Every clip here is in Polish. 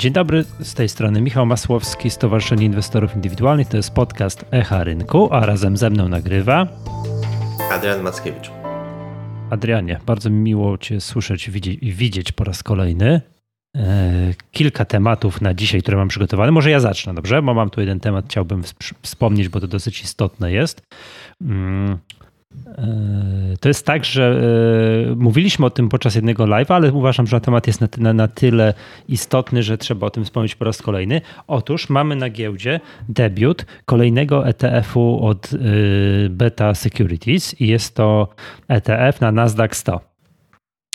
Dzień dobry, z tej strony Michał Masłowski, Stowarzyszenie Inwestorów Indywidualnych. To jest podcast Echa Rynku, a razem ze mną nagrywa Adrian Mackiewicz. Adrianie, bardzo mi miło Cię słyszeć i widzieć po raz kolejny. E, kilka tematów na dzisiaj, które mam przygotowane. Może ja zacznę, dobrze? Bo mam tu jeden temat, chciałbym wspomnieć, bo to dosyć istotne jest. E, to jest tak, że e, mówiliśmy o tym podczas jednego live'a, ale uważam, że temat jest na, na, na, tyle istotny, że trzeba o tym wspomnieć po raz kolejny. Otóż mamy na giełdzie debiut kolejnego ETF-u od Beta Securities i jest to ETF na Nasdaq 100.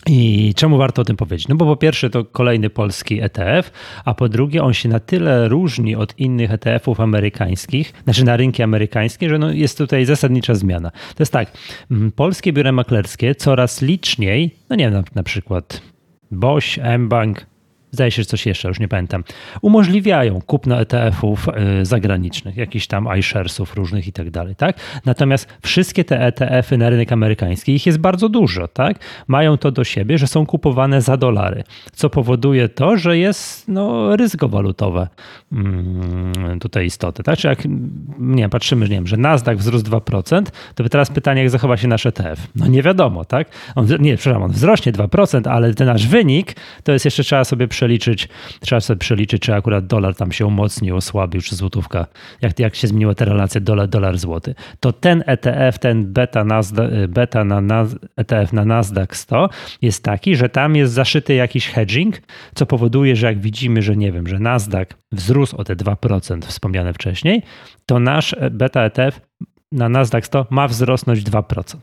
I czemu warto o tym powiedzieć? No bo po pierwsze to kolejny polski ETF, a po drugie on się na tyle różni od innych ETF-ów amerykańskich, znaczy na rynki amerykańskie, że no jest tutaj zasadnicza zmiana. To jest tak, polskie biura maklerskie coraz liczniej, no nie wiem, na, na przykład Boś, mBank, zdaje się, że coś jeszcze, już nie pamiętam, umożliwiają kupno ETF-ów y, zagranicznych, jakichś tam iSharesów różnych i tak dalej, tak? Natomiast wszystkie te ETF-y na rynek amerykański, ich jest bardzo dużo, tak? Mają to do siebie, że są kupowane za dolary, co powoduje to, że jest no, ryzyko walutowe hmm, tutaj istotne, tak? Czy jak, nie patrzymy, nie wiem, że Nasdaq wzrósł 2%, to teraz pytanie, jak zachowa się nasz ETF? No nie wiadomo, tak? On, nie, przepraszam, on wzrośnie 2%, ale ten nasz wynik, to jest jeszcze trzeba sobie przejść przeliczyć, trzeba sobie przeliczyć, czy akurat dolar tam się umocnił, osłabił, czy złotówka, jak, jak się zmieniła ta relacja dolar, dolar złoty. To ten ETF, ten beta, Nasdaq, beta na ETF na Nasdaq 100 jest taki, że tam jest zaszyty jakiś hedging, co powoduje, że jak widzimy, że nie wiem, że Nasdaq wzrósł o te 2% wspomniane wcześniej, to nasz beta ETF na Nasdaq 100 ma wzrosnąć 2%.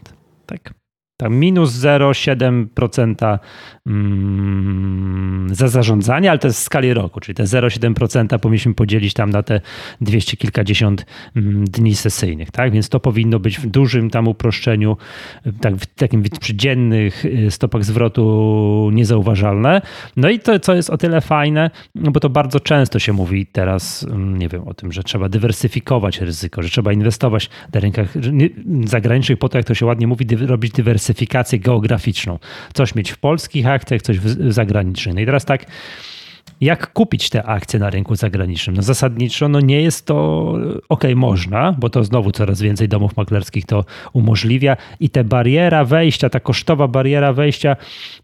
Tak tam minus 0,7% mm, za zarządzanie, ale to jest w skali roku, czyli te 0,7% powinniśmy podzielić tam na te 200 kilkadziesiąt mm, dni sesyjnych, tak? Więc to powinno być w dużym tam uproszczeniu, tak, w takim przy dziennych y, stopach zwrotu niezauważalne. No i to, co jest o tyle fajne, no bo to bardzo często się mówi teraz, mm, nie wiem, o tym, że trzeba dywersyfikować ryzyko, że trzeba inwestować na rynkach zagranicznych po to, jak to się ładnie mówi, robić dywersyfikację dywersyfikację geograficzną. Coś mieć w polskich akcjach, coś w zagranicznych. No i teraz tak, jak kupić te akcje na rynku zagranicznym? No zasadniczo no nie jest to ok, można, bo to znowu coraz więcej domów maklerskich to umożliwia i ta bariera wejścia, ta kosztowa bariera wejścia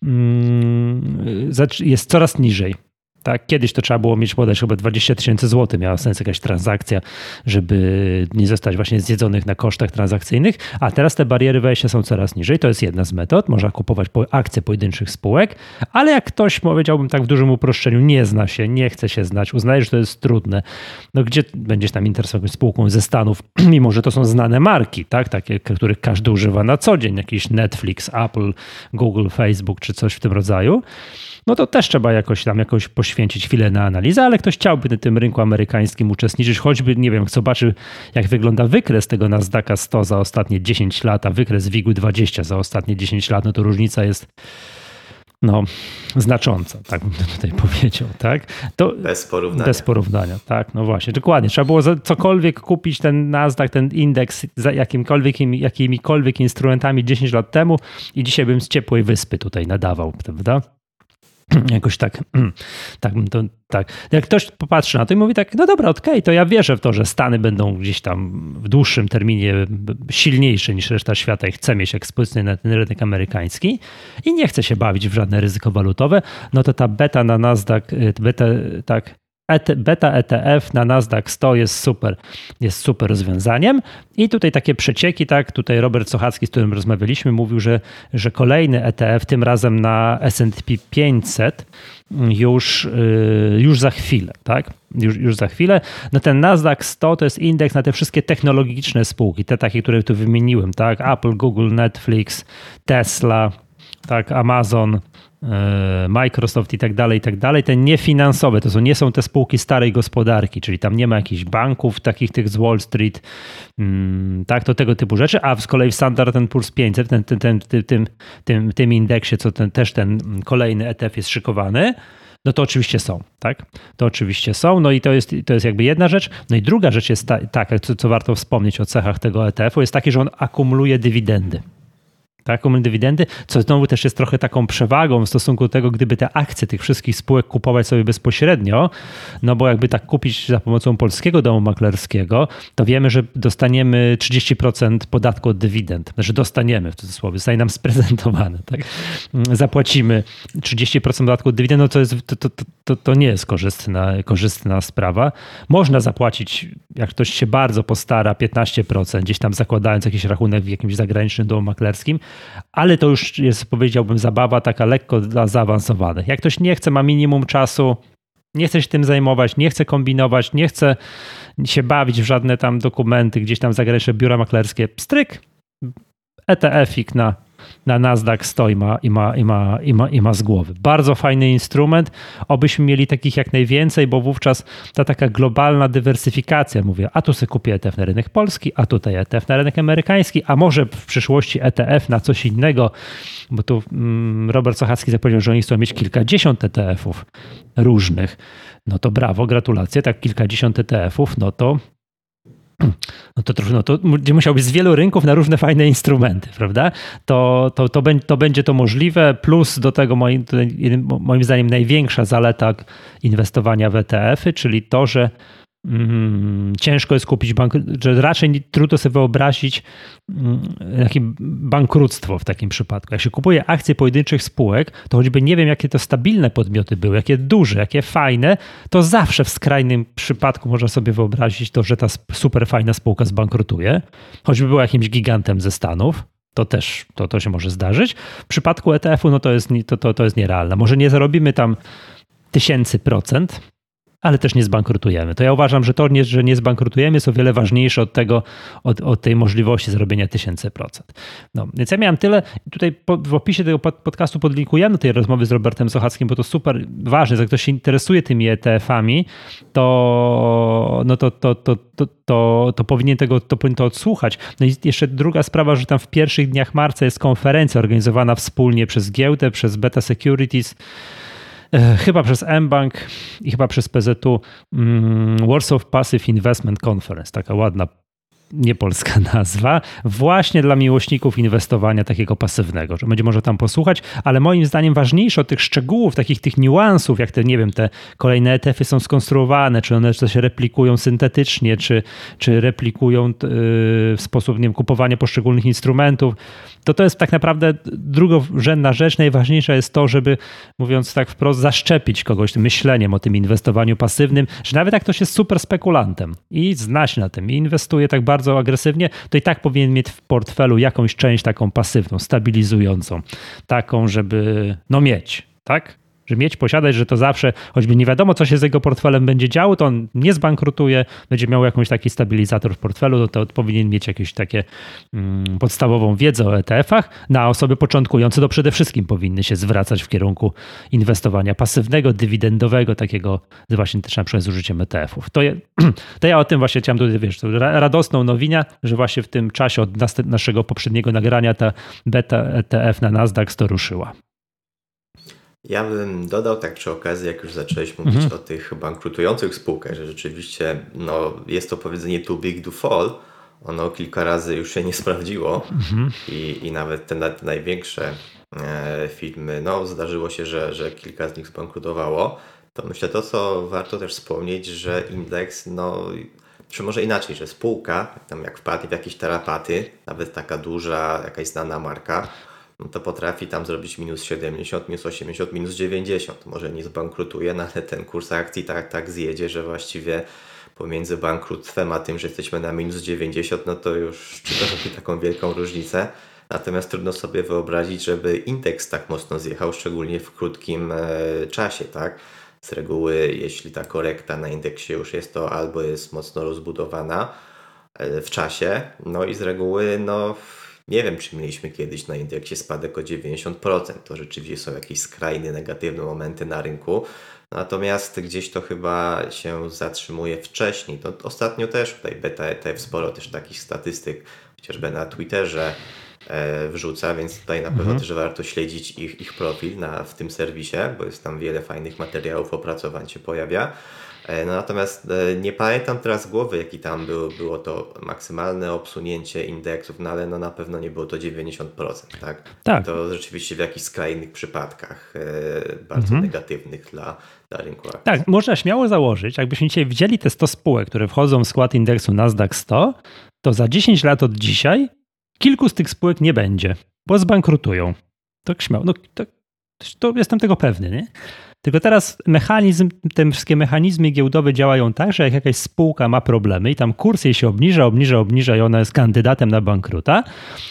mm, jest coraz niżej. Tak, kiedyś to trzeba było mieć bodajże chyba 20 tysięcy złotych, miała sens jakaś transakcja, żeby nie zostać właśnie zjedzonych na kosztach transakcyjnych, a teraz te bariery wejścia są coraz niżej. To jest jedna z metod. Można kupować akcje pojedynczych spółek, ale jak ktoś, powiedziałbym tak w dużym uproszczeniu, nie zna się, nie chce się znać, uznaje, że to jest trudne, no gdzie będziesz tam interesować spółką ze Stanów, mimo że to są znane marki, tak, takie, których każdy używa na co dzień, jakiś Netflix, Apple, Google, Facebook czy coś w tym rodzaju, no to też trzeba jakoś tam jakoś poświęcić chwilę na analizę, ale ktoś chciałby na tym rynku amerykańskim uczestniczyć, choćby, nie wiem, zobaczy jak wygląda wykres tego Nasdaqa 100 za ostatnie 10 lat, a wykres WIG-u 20 za ostatnie 10 lat, no to różnica jest no, znacząca, tak bym tutaj powiedział, tak? To, bez porównania. Bez porównania, tak, no właśnie, dokładnie. Trzeba było za cokolwiek kupić ten Nasdaq, ten indeks za jakimkolwiek, jakimikolwiek instrumentami 10 lat temu i dzisiaj bym z ciepłej wyspy tutaj nadawał, prawda? Jakoś tak, tak, to, tak. Jak ktoś popatrzy na to i mówi tak, no dobra, okej, okay, to ja wierzę w to, że Stany będą gdzieś tam w dłuższym terminie silniejsze niż reszta świata i chce mieć ekspozycję na ten rynek amerykański i nie chce się bawić w żadne ryzyko walutowe, no to ta beta na Nasdaq, beta, tak, beta ETF na Nasdaq 100 jest super, jest super rozwiązaniem. I tutaj takie przecieki, tak, tutaj Robert Sochacki, z którym rozmawialiśmy, mówił, że, że kolejny ETF, tym razem na S&P 500 już, y, już za chwilę, tak? Już, już za chwilę. No ten Nasdaq 100 to jest indeks na te wszystkie technologiczne spółki, te takie, które tu wymieniłem, tak? Apple, Google, Netflix, Tesla, tak, Amazon, E, Microsoft i tak dalej, i tak dalej, te niefinansowe, to są, nie są te spółki starej gospodarki, czyli tam nie ma jakichś banków takich tych z Wall Street, mm, tak, to tego typu rzeczy, a z kolei w Standard Poor's 500, ten, ten, ten, tym, tym, tym indeksie, co ten, też ten kolejny ETF jest szykowany, no to oczywiście są, tak? To oczywiście są, no i to jest, to jest jakby jedna rzecz. No i druga rzecz jest taka, co, co warto wspomnieć o cechach tego ETF-u, jest takie, że on akumuluje dywidendy tak, komuny dywidendy, co znowu też jest trochę taką przewagą w stosunku do tego, gdyby te akcje tych wszystkich spółek kupować sobie bezpośrednio, no bo jakby tak kupić za pomocą polskiego domu maklerskiego, to wiemy, że dostaniemy 30% podatku od dywidend, znaczy dostaniemy w cudzysłowie, zostanie nam sprezentowane, tak, zapłacimy 30% podatku od dywidend, no to, jest, to, to, to, to nie jest korzystna, korzystna sprawa. Można zapłacić, jak ktoś się bardzo postara, 15%, gdzieś tam zakładając jakiś rachunek w jakimś zagranicznym domu maklerskim, ale to już jest, powiedziałbym, zabawa taka lekko dla zaawansowanych. Jak ktoś nie chce, ma minimum czasu, nie chce się tym zajmować, nie chce kombinować, nie chce się bawić w żadne tam dokumenty, gdzieś tam zagraniczne biura maklerskie, stryk, ETF-ik na na Nasdaq stoi ma, i, ma, i, ma, i, ma, i ma z głowy. Bardzo fajny instrument, obyśmy mieli takich jak najwięcej, bo wówczas ta taka globalna dywersyfikacja, mówię, a tu sobie kupię ETF na rynek polski, a tutaj ETF na rynek amerykański, a może w przyszłości ETF na coś innego, bo tu mm, Robert Sochacki zapowiedział, że oni chcą mieć kilkadziesiąt ETF-ów różnych. No to brawo, gratulacje, tak kilkadziesiąt ETF-ów, no to no to, no to będzie musiał być z wielu rynków na różne fajne instrumenty, prawda? To, to, to, to będzie to możliwe, plus do tego moim, moim zdaniem największa zaleta inwestowania w ETF-y, czyli to, że ciężko jest kupić bank, że raczej trudno sobie wyobrazić mm, takie bankructwo w takim przypadku. Jak się kupuje akcje pojedynczych spółek, to choćby nie wiem, jakie to stabilne podmioty były, jakie duże, jakie fajne, to zawsze w skrajnym przypadku można sobie wyobrazić to, że ta super fajna spółka zbankrutuje, choćby była jakimś gigantem ze Stanów. To też to, to się może zdarzyć. W przypadku ETF-u no to, jest, to, to, to jest nierealne. Może nie zarobimy tam tysięcy procent, ale też nie zbankrutujemy. To ja uważam, że to, że nie zbankrutujemy, jest o wiele ważniejsze od tego, od, od tej możliwości zrobienia tysięcy procent. No, więc ja miałem tyle. Tutaj po, w opisie tego podcastu podlinkujemy tej rozmowy z Robertem Sochackim, bo to super ważne. Jak ktoś się interesuje tymi ETF-ami, to, no to, to, to, to, to, to powinien tego to, powinien to odsłuchać. No i jeszcze druga sprawa, że tam w pierwszych dniach marca jest konferencja organizowana wspólnie przez giełdę, przez Beta Securities chyba przez mBank i chyba przez PZU mm, Warsaw Passive Investment Conference, taka ładna niepolska nazwa, właśnie dla miłośników inwestowania takiego pasywnego, że będzie można tam posłuchać, ale moim zdaniem ważniejsze od tych szczegółów, takich tych niuansów, jak te, nie wiem, te kolejne ETF-y są skonstruowane, czy one się replikują syntetycznie, czy, czy replikują w sposób, nie wiem, kupowania poszczególnych instrumentów, to to jest tak naprawdę drugorzędna rzecz. Najważniejsza jest to, żeby, mówiąc tak wprost, zaszczepić kogoś tym myśleniem o tym inwestowaniu pasywnym, że nawet jak ktoś jest super spekulantem i zna się na tym i inwestuje tak bardzo agresywnie, to i tak powinien mieć w portfelu jakąś część taką pasywną, stabilizującą, taką, żeby no mieć, tak? Że mieć, posiadać, że to zawsze, choćby nie wiadomo, co się z jego portfelem będzie działo, to on nie zbankrutuje, będzie miał jakąś taki stabilizator w portfelu, no to powinien mieć jakieś takie mm, podstawową wiedzę o ETF-ach. Na osoby początkujące to przede wszystkim powinny się zwracać w kierunku inwestowania pasywnego, dywidendowego, takiego właśnie też na przykład z użyciem ETF-ów. To, to ja o tym właśnie chciałem tutaj, wiesz, radosną nowinę, że właśnie w tym czasie od naszego poprzedniego nagrania ta beta ETF na Nasdaq to ruszyła. Ja bym dodał tak przy okazji, jak już zacząłeś mówić mhm. o tych bankrutujących spółkach, że rzeczywiście no, jest to powiedzenie too big to fall. Ono kilka razy już się nie sprawdziło mhm. i, i nawet te, te największe e, firmy, no zdarzyło się, że, że kilka z nich zbankrutowało. To myślę to, co warto też wspomnieć, że indeks, no czy może inaczej, że spółka, tam jak wpadnie w jakieś tarapaty, nawet taka duża, jakaś znana marka, no to potrafi tam zrobić minus 70, minus 80, minus 90. Może nie zbankrutuje, no ale ten kurs akcji tak, tak zjedzie, że właściwie pomiędzy bankructwem a tym, że jesteśmy na minus 90, no to już czy robi taką wielką różnicę. Natomiast trudno sobie wyobrazić, żeby indeks tak mocno zjechał, szczególnie w krótkim e, czasie, tak? Z reguły, jeśli ta korekta na indeksie już jest, to albo jest mocno rozbudowana e, w czasie, no i z reguły, no nie wiem, czy mieliśmy kiedyś na indeksie spadek o 90%. To rzeczywiście są jakieś skrajnie negatywne momenty na rynku. Natomiast gdzieś to chyba się zatrzymuje wcześniej. To ostatnio też tutaj Beta ETF sporo też takich statystyk, chociażby na Twitterze e, wrzuca, więc tutaj na pewno mhm. też warto śledzić ich, ich profil na, w tym serwisie, bo jest tam wiele fajnych materiałów, opracowań się pojawia. E, no natomiast e, nie pamiętam teraz głowy, jaki tam był, było to maksymalne obsunięcie indeksów, no ale no na pewno nie było to 90%, tak? Tak. To rzeczywiście w jakichś skrajnych przypadkach bardzo mhm. negatywnych dla, dla rynku akcji. Tak, można śmiało założyć, jakbyśmy dzisiaj widzieli te 100 spółek, które wchodzą w skład indeksu Nasdaq 100, to za 10 lat od dzisiaj kilku z tych spółek nie będzie, bo zbankrutują. Tak śmiało. No, to, to jestem tego pewny, nie? Tylko teraz mechanizm, te wszystkie mechanizmy giełdowe działają tak, że jak jakaś spółka ma problemy i tam kurs jej się obniża, obniża, obniża i ona jest kandydatem na bankruta,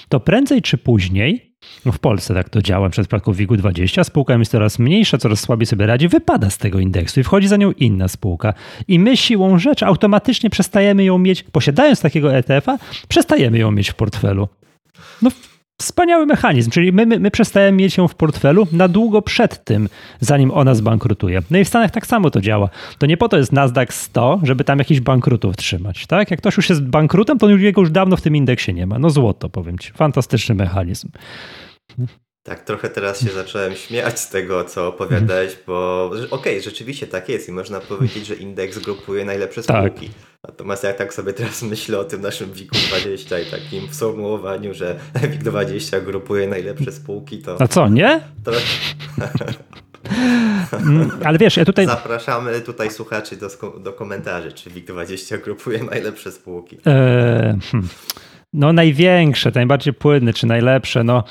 to prędzej czy później, no w Polsce tak to działa, przez przypadku WIG-20, spółka jest coraz mniejsza, coraz słabiej sobie radzi, wypada z tego indeksu i wchodzi za nią inna spółka. I my siłą rzeczy automatycznie przestajemy ją mieć, posiadając takiego ETF-a, przestajemy ją mieć w portfelu. No Wspaniały mechanizm, czyli my, my, my przestajemy mieć ją w portfelu na długo przed tym, zanim ona zbankrutuje. No i w Stanach tak samo to działa. To nie po to jest Nasdaq 100, żeby tam jakichś bankrutów trzymać. Tak? Jak ktoś już jest bankrutem, to jego już dawno w tym indeksie nie ma. No złoto, powiem ci. Fantastyczny mechanizm. Tak, trochę teraz się zacząłem śmiać z tego, co opowiadałeś, bo okej, okay, rzeczywiście tak jest i można powiedzieć, że indeks grupuje najlepsze tak. spółki. Tak. Natomiast ja tak sobie teraz myślę o tym naszym WIG-20 i takim sformułowaniu, że WIG-20 grupuje najlepsze spółki, to... A co, nie? To... Mm, ale wiesz, ja tutaj... Zapraszamy tutaj słuchaczy do, do komentarzy, czy WIG-20 grupuje najlepsze spółki. Eee, hmm no największe, najbardziej płynne, czy najlepsze, no.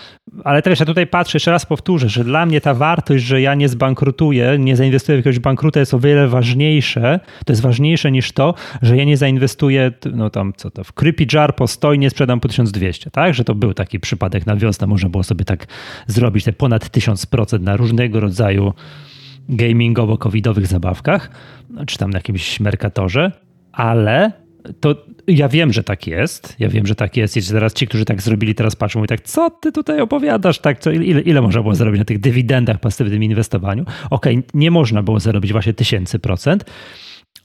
Ale też ja tutaj patrzę, jeszcze raz powtórzę, że dla mnie ta wartość, że ja nie zbankrutuję, nie zainwestuję w jakiegoś bankruta jest o wiele ważniejsze, to jest ważniejsze niż to, że ja nie zainwestuję, no tam co to, w Creepy Jar postojnie sprzedam po 1200, tak, że to był taki przypadek na wiosnę, można było sobie tak zrobić, te ponad 1000% na różnego rodzaju gamingowo-covidowych zabawkach, czy tam na jakimś Mercatorze, ale to ja wiem, że tak jest. Ja wiem, że tak jest. I teraz ci, którzy tak zrobili, teraz patrzą i tak, co ty tutaj opowiadasz? Tak, co, ile, ile można było zarobić na tych dywidendach, pasywnym inwestowaniu? Okej, okay, nie można było zarobić właśnie tysięcy procent,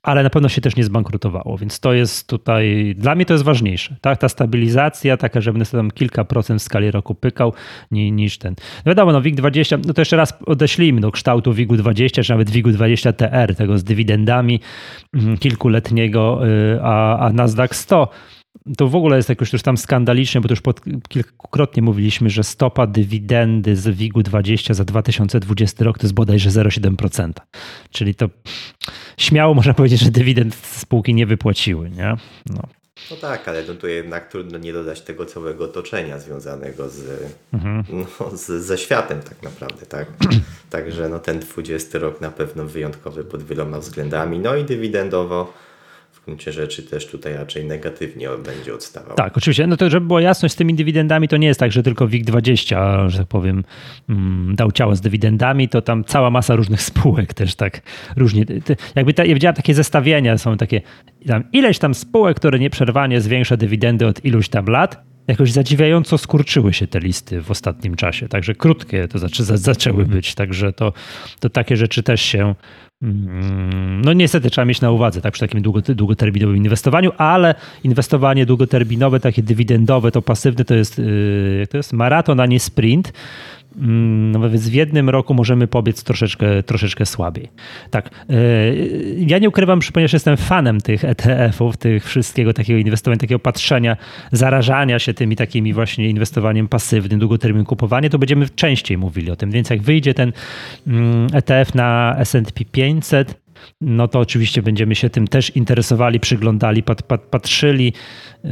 ale na pewno się też nie zbankrutowało, więc to jest tutaj, dla mnie to jest ważniejsze. Tak? Ta stabilizacja, taka, żebym sobie tam kilka procent w skali roku pykał, niż ten. No wiadomo, no WIG20, no to jeszcze raz odeślijmy do kształtu WIG-u 20, czy nawet WIG-u 20 TR, tego z dywidendami mm, kilkuletniego, y, a, a Nasdaq 100 to w ogóle jest jakoś już tam skandalicznie, bo to już pod, kilkukrotnie mówiliśmy, że stopa dywidendy z WIG-u 20 za 2020 rok to jest bodajże 0,7%. Czyli to śmiało można powiedzieć, że dywidend spółki nie wypłaciły. Nie? No. No tak, ale no tu jednak trudno nie dodać tego całego otoczenia związanego z, mhm. no, z, ze światem tak naprawdę, tak? Także no ten 20 rok na pewno wyjątkowy pod wieloma względami, no i dywidendowo w gruncie rzeczy też tutaj raczej negatywnie będzie odstawał. Tak, oczywiście. No to, żeby była jasność z tymi dywidendami, to nie jest tak, że tylko WIG20, że tak powiem, mm, dał ciało z dywidendami, to tam cała masa różnych spółek też tak różnie. Jakby ta, ja widziałem takie zestawienia, są takie tam ileś tam spółek, które nieprzerwanie zwiększa dywidendy od iluś tam lat, jakoś zadziwiająco skurczyły się te listy w ostatnim czasie. Także krótkie to zaczę, zaczęły być. Także to, to takie rzeczy też się no niestety trzeba mieć na uwadze tak, przy takim długoterminowym inwestowaniu, ale inwestowanie długoterminowe, takie dywidendowe, to pasywne to jest, y, to jest maraton, a nie sprint. Mm, no więc w jednym roku możemy pobiec troszeczkę, troszeczkę słabiej. Tak. Y, ja nie ukrywam, ponieważ jestem fanem tych ETF-ów, tych wszystkiego takiego inwestowania, takiego patrzenia, zarażania się tymi takimi właśnie inwestowaniem pasywnym, długoterminowym kupowanie, to będziemy częściej mówili o tym. Więc jak wyjdzie ten mm, ETF na S&P 500, no to oczywiście będziemy się tym też interesowali, przyglądali, pat, pat, patrzyli, yy,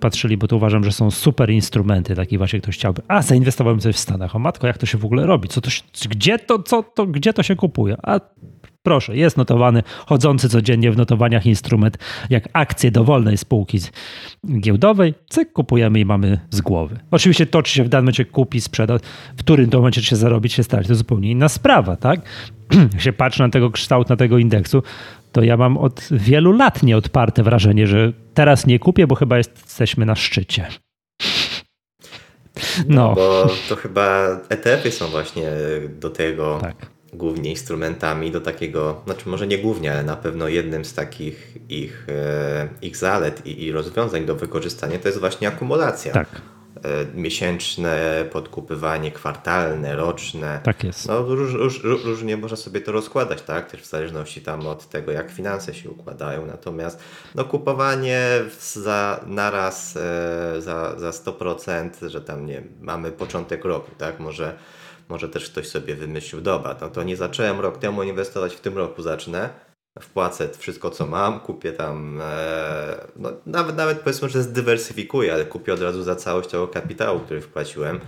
patrzyli, bo to uważam, że są super instrumenty, taki właśnie ktoś chciałby, a zainwestowałem coś w Stanach, o matko, jak to się w ogóle robi, co to, gdzie, to, co to, gdzie to się kupuje, a proszę, jest notowany, chodzący codziennie w notowaniach instrument, jak akcje dowolnej spółki giełdowej, cyk, kupujemy i mamy z głowy. Oczywiście to, czy się w danym momencie kupi, sprzeda, w którym to momencie się zarobić, się stać, to zupełnie inna sprawa, tak? Jak się patrzy na tego kształt, na tego indeksu, to ja mam od wielu lat nieodparte wrażenie, że teraz nie kupię, bo chyba jesteśmy na szczycie. No, no bo to chyba ETF-y są właśnie do tego tak głównie instrumentami do takiego, znaczy może nie głównie, ale na pewno jednym z takich ich, e, ich zalet i, i rozwiązań do wykorzystania to jest właśnie akumulacja. Tak. miesięczne podkupywanie, kwartalne, roczne. Tak jest. No, róż, róż, różnie można sobie to rozkładać, tak? Też w zależności tam od tego, jak finanse się układają. Natomiast no, kupowanie za naraz za, za 100%, że tam nie mamy początek roku, tak? Może może też ktoś sobie wymyślił, dobra, no to nie zacząłem rok temu inwestować, w tym roku zacznę, wpłacę wszystko co mam, kupię tam, e, no nawet, nawet powiedzmy, że zdywersyfikuję, ale kupię od razu za całość tego kapitału, który wpłaciłem,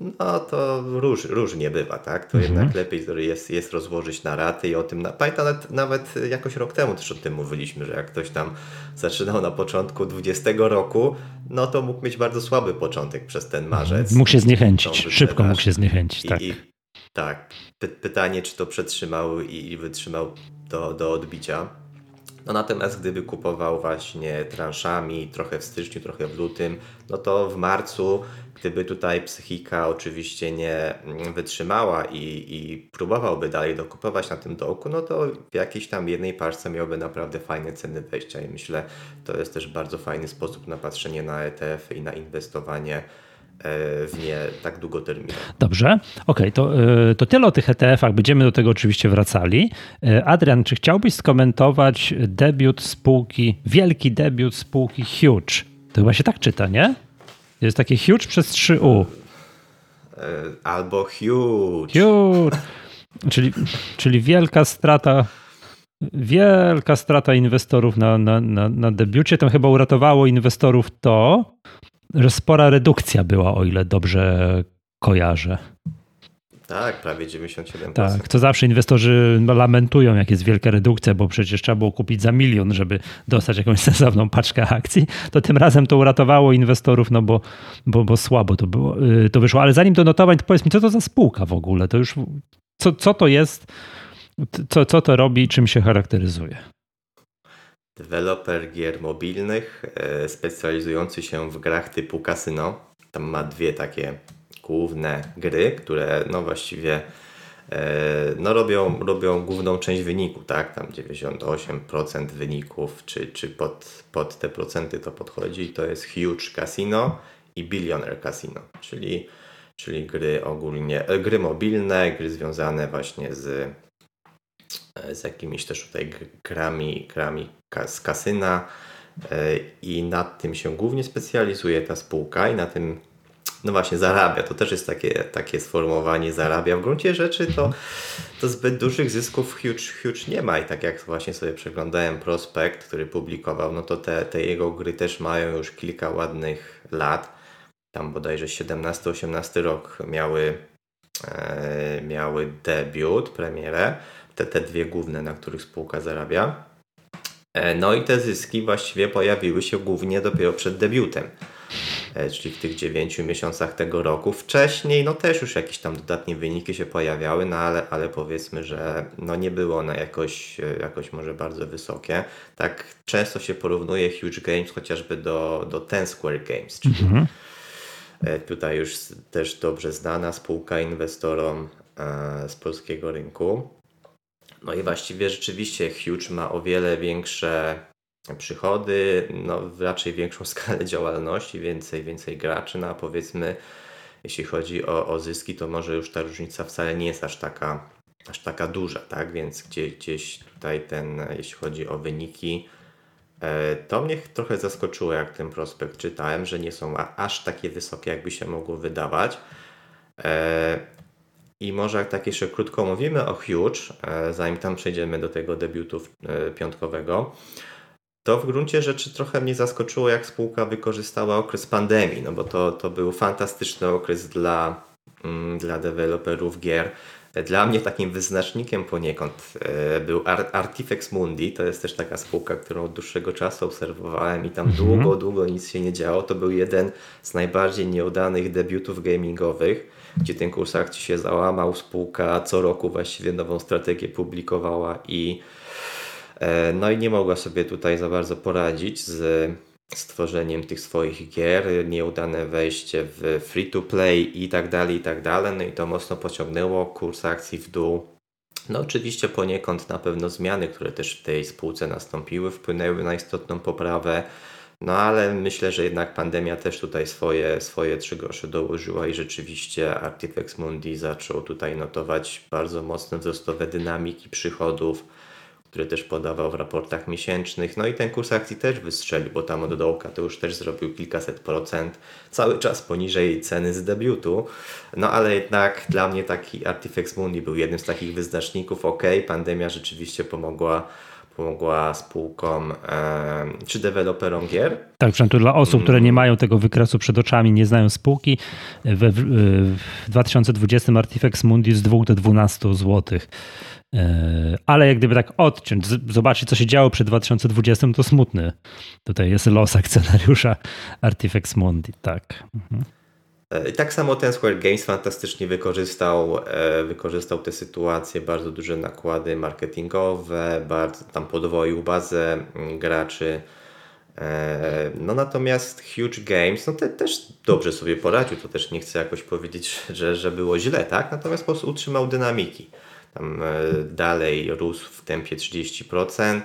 no to róż, różnie bywa, tak? To mhm. jednak lepiej jest, jest rozłożyć na raty i o tym, na, pamiętam nawet, nawet jakoś rok temu też o tym mówiliśmy, że jak ktoś tam zaczynał na początku 20 roku, no to mógł mieć bardzo słaby początek przez ten marzec. Mógł się zniechęcić, szybko mógł się zniechęcić, tak. I, tak. Py pytanie, czy to przetrzymał i, i wytrzymał do, do odbicia. No natomiast gdyby kupował właśnie transzami, trochę w styczniu, trochę w lutym, no to w marcu, gdyby tutaj psychika oczywiście nie wytrzymała i, i próbowałby dalej dokupować na tym dołku, no to w jakiejś tam jednej parce miałby naprawdę fajne ceny wejścia i myślę, to jest też bardzo fajny sposób na patrzenie na ETF i na inwestowanie w nie tak długoterminowo. Dobrze, okej, okay, to, e, to tyle o tych ETF-ach, będziemy do tego oczywiście wracali. E, Adrian, czy chciałbyś skomentować debiut spółki, wielki debiut spółki Huge? To chyba się tak czyta, nie? Jest takie Huge przez 3U. Albo Huge. Huge, czyli, czyli wielka strata wielka strata inwestorów na, na, na, na debiucie. Tam chyba uratowało inwestorów to, że spora redukcja była, o ile dobrze kojarzę. Tak, prawie 97%. Tak, to zawsze inwestorzy lamentują, jak jest wielka redukcja, bo przecież trzeba było kupić za milion, żeby dostać jakąś sensowną paczkę akcji. To tym razem to uratowało inwestorów, no bo, bo, bo słabo to, było, y, to wyszło. Ale zanim do notowań, to powiedz mi, co to za spółka w ogóle? To już, co, co to jest, co, co to robi, czym się charakteryzuje? Deweloper gier mobilnych e, specjalizujący się w grach typu kasyno. Tam ma dwie takie główne gry, które no właściwie e, no robią, robią główną część wyniku, tak? Tam 98% wyników, czy, czy pod, pod te procenty to podchodzi. To jest Huge Casino i Billionaire Casino, czyli, czyli gry ogólnie, e, gry mobilne, gry związane właśnie z, z jakimiś też tutaj grami, grami z kasyna e, i nad tym się głównie specjalizuje ta spółka i na tym no właśnie zarabia. To też jest takie, takie sformułowanie zarabia. W gruncie rzeczy to, to zbyt dużych zysków Huge, Huge nie ma i tak jak właśnie sobie przeglądałem prospekt, który publikował, no to te, te jego gry też mają już kilka ładnych lat. Tam bodajże 17-18 rok miały, e, miały debiut, premierę. Te, te dwie główne, na których spółka zarabia. E, no i te zyski właściwie pojawiły się głównie dopiero przed debiutem, e, czyli w tych 9 miesiącach tego roku. Wcześniej no też już jakieś tam dodatnie wyniki się pojawiały, no ale, ale powiedzmy, że no nie było one jakoś, e, jakoś może bardzo wysokie. Tak często się porównuje Huge Games chociażby do, do Ten Square Games, czyli mhm. tutaj już też dobrze znana spółka inwestorom z polskiego rynku. No i właściwie rzeczywiście Huge ma o wiele większe przychody, no raczej większą skalę działalności, więcej, więcej graczy, no a powiedzmy jeśli chodzi o, o zyski, to może już ta różnica wcale nie jest aż taka, aż taka duża, tak? Więc gdzie, gdzieś tutaj ten, jeśli chodzi o wyniki, e, to mnie trochę zaskoczyło, jak ten prospekt czytałem, że nie są aż takie wysokie, jakby się mogło wydawać. I może jak tak jeszcze krótko mówimy o Huge, e, zanim tam przejdziemy do tego debiutu e, piątkowego, to w gruncie rzeczy trochę mnie zaskoczyło, jak spółka wykorzystała okres pandemii, no bo to, to był fantastyczny okres dla, mm, dla deweloperów gier. Dla mnie takim wyznacznikiem poniekąd e, był Artifex Mundi. To jest też taka spółka, którą od dłuższego czasu obserwowałem i tam mhm. długo, długo nic się nie działo. To był jeden z najbardziej nieudanych debiutów gamingowych gdzie ten kurs akcji się załamał, spółka co roku właściwie nową strategię publikowała i e, no i nie mogła sobie tutaj za bardzo poradzić z stworzeniem tych swoich gier, nieudane wejście w free to play i tak dalej, i tak dalej. No i to mocno pociągnęło kurs akcji w dół. No oczywiście poniekąd na pewno zmiany, które też w tej spółce nastąpiły, wpłynęły na istotną poprawę No ale myślę, że jednak pandemia też tutaj swoje, swoje trzy grosze dołożyła i rzeczywiście Artifex Mundi zaczął tutaj notować bardzo mocne wzrostowe dynamiki przychodów, które też podawał w raportach miesięcznych. No i ten kurs akcji też wystrzelił, bo tam od dołka to już też zrobił kilkaset procent, cały czas poniżej ceny z debiutu. No ale jednak dla mnie taki Artifex Mundi był jednym z takich wyznaczników. Ok, pandemia rzeczywiście pomogła pomogła spółkom e, czy deweloperom gier. Tak, przynajmniej dla osób, które nie mają tego wykresu przed oczami, nie znają spółki, w, w 2020 Artifex Mundi z 2 do 12 zł. Ale jak gdyby tak odciąć, zobaczyć co się działo przed 2020, to smutny. Tutaj jest los akcjonariusza Artifex Mundi, tak. Mhm. E, I tak samo ten Square Games fantastycznie wykorzystał, e, wykorzystał tę sytuację, bardzo duże nakłady marketingowe, bardzo tam podwoił bazę mm, graczy. E, no natomiast Huge Games, no te, też dobrze sobie poradził, to też nie chcę jakoś powiedzieć, że, że było źle, tak? Natomiast po prostu utrzymał dynamiki. Tam dalej rósł w tempie 30%.